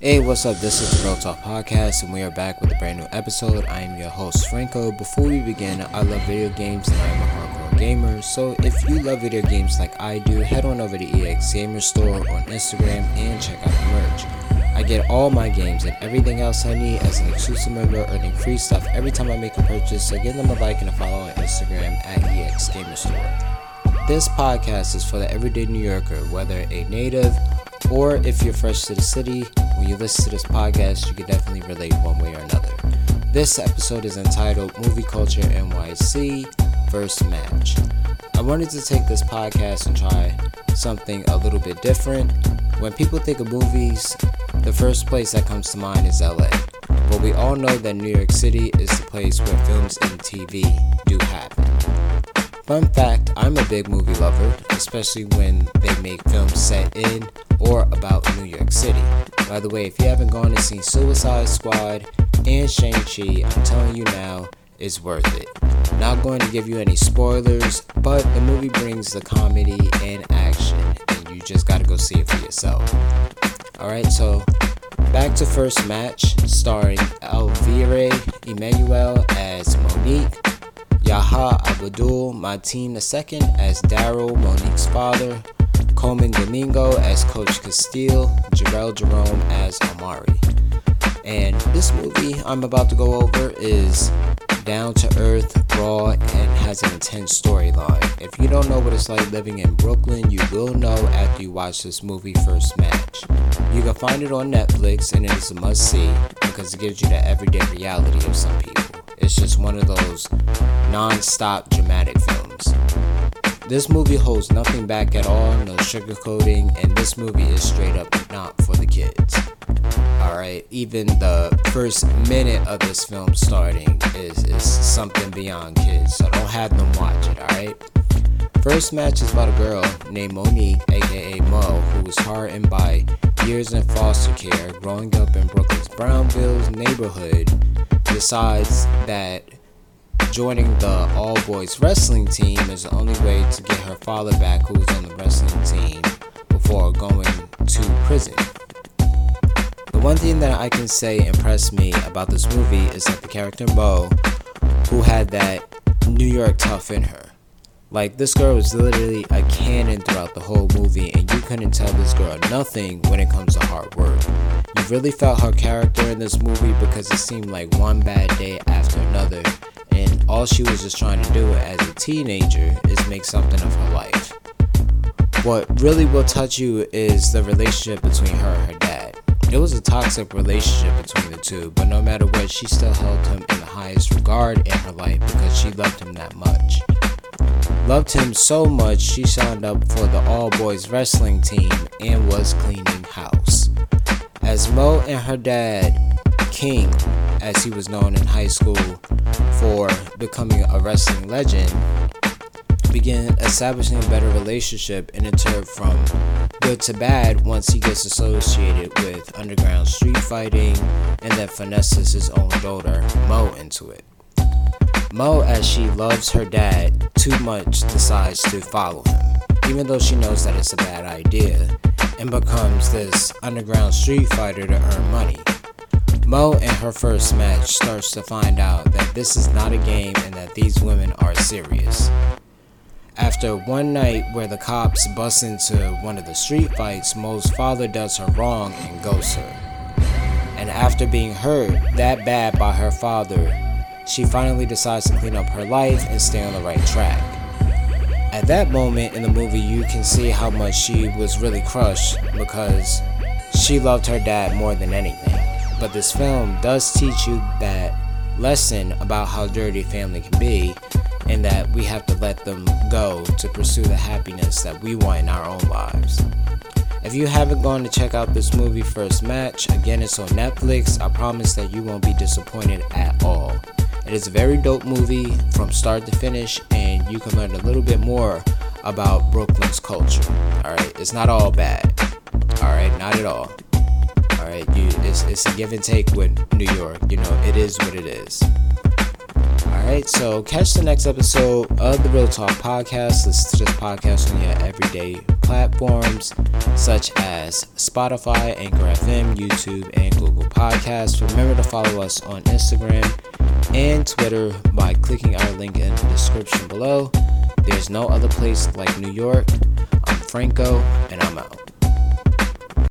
Hey, what's up? This is the Real Talk Podcast, and we are back with a brand new episode. I am your host, Franco. Before we begin, I love video games and I am a hardcore gamer. So, if you love video games like I do, head on over to EX Gamer Store on Instagram and check out the merch. I get all my games and everything else I need as an exclusive member, earning free stuff every time I make a purchase. So, give them a like and a follow on Instagram at EX Gamer Store. This podcast is for the everyday New Yorker, whether a native or if you're fresh to the city, when you listen to this podcast, you can definitely relate one way or another. This episode is entitled Movie Culture NYC First Match. I wanted to take this podcast and try something a little bit different. When people think of movies, the first place that comes to mind is LA. But we all know that New York City is the place where films and TV do happen. Fun fact I'm a big movie lover, especially when they make films set in or about New York City. By the way, if you haven't gone and seen Suicide Squad and Shang-Chi, I'm telling you now, it's worth it. Not going to give you any spoilers, but the movie brings the comedy and action, and you just gotta go see it for yourself. Alright, so back to first match, starring Elvire Emanuelle as Monique. Yahya Abdul Mateen II as Daryl, Monique's father, Colman Domingo as Coach Castile, Jharrel Jerome as Omari. And this movie I'm about to go over is down to earth, raw, and has an intense storyline. If you don't know what it's like living in Brooklyn, you will know after you watch this movie First Match. You can find it on Netflix, and it is a must see because it gives you the everyday reality of some people. It's just one of those non stop dramatic films. This movie holds nothing back at all, no sugarcoating, and this movie is straight up not for the kids. Alright, even the first minute of this film starting is, is something beyond kids, so don't have them watch it, alright? First match is about a girl named Monique, aka Mo, who was hardened by years in foster care, growing up in Brooklyn's Brownsville's neighborhood, decides that joining the all boys wrestling team is the only way to get her father back, who's on the wrestling team, before going to prison. The one thing that I can say impressed me about this movie is that the character Mo, who had that New York tough in her. Like, this girl was literally a cannon throughout the whole movie, and you couldn't tell this girl nothing when it comes to hard work. You really felt her character in this movie because it seemed like one bad day after another, and all she was just trying to do as a teenager is make something of her life. What really will touch you is the relationship between her and her dad. It was a toxic relationship between the two, but no matter what, she still held him in the highest regard in her life because she loved him that much. Loved him so much, she signed up for the all boys wrestling team and was cleaning house. As Mo and her dad, King, as he was known in high school for becoming a wrestling legend, began establishing a better relationship and it turned from good to bad once he gets associated with underground street fighting and then finesses his own daughter, Mo, into it. Mo, as she loves her dad too much, decides to follow him, even though she knows that it's a bad idea, and becomes this underground street fighter to earn money. Mo, in her first match, starts to find out that this is not a game and that these women are serious. After one night where the cops bust into one of the street fights, Mo's father does her wrong and ghosts her. And after being hurt that bad by her father, she finally decides to clean up her life and stay on the right track. At that moment in the movie, you can see how much she was really crushed because she loved her dad more than anything. But this film does teach you that lesson about how dirty family can be and that we have to let them go to pursue the happiness that we want in our own lives. If you haven't gone to check out this movie First Match, again it's on Netflix. I promise that you won't be disappointed at all. It is a very dope movie from start to finish, and you can learn a little bit more about Brooklyn's culture. Alright, it's not all bad. Alright, not at all. Alright, you it's it's a give and take with New York. You know, it is what it is. Alright, so catch the next episode of the Real Talk Podcast. Listen to this podcast on your everyday platforms such as Spotify, Anchor FM, YouTube, and Google Podcasts. Remember to follow us on Instagram and Twitter by clicking our link in the description below. There's no other place like New York. I'm Franco, and I'm out.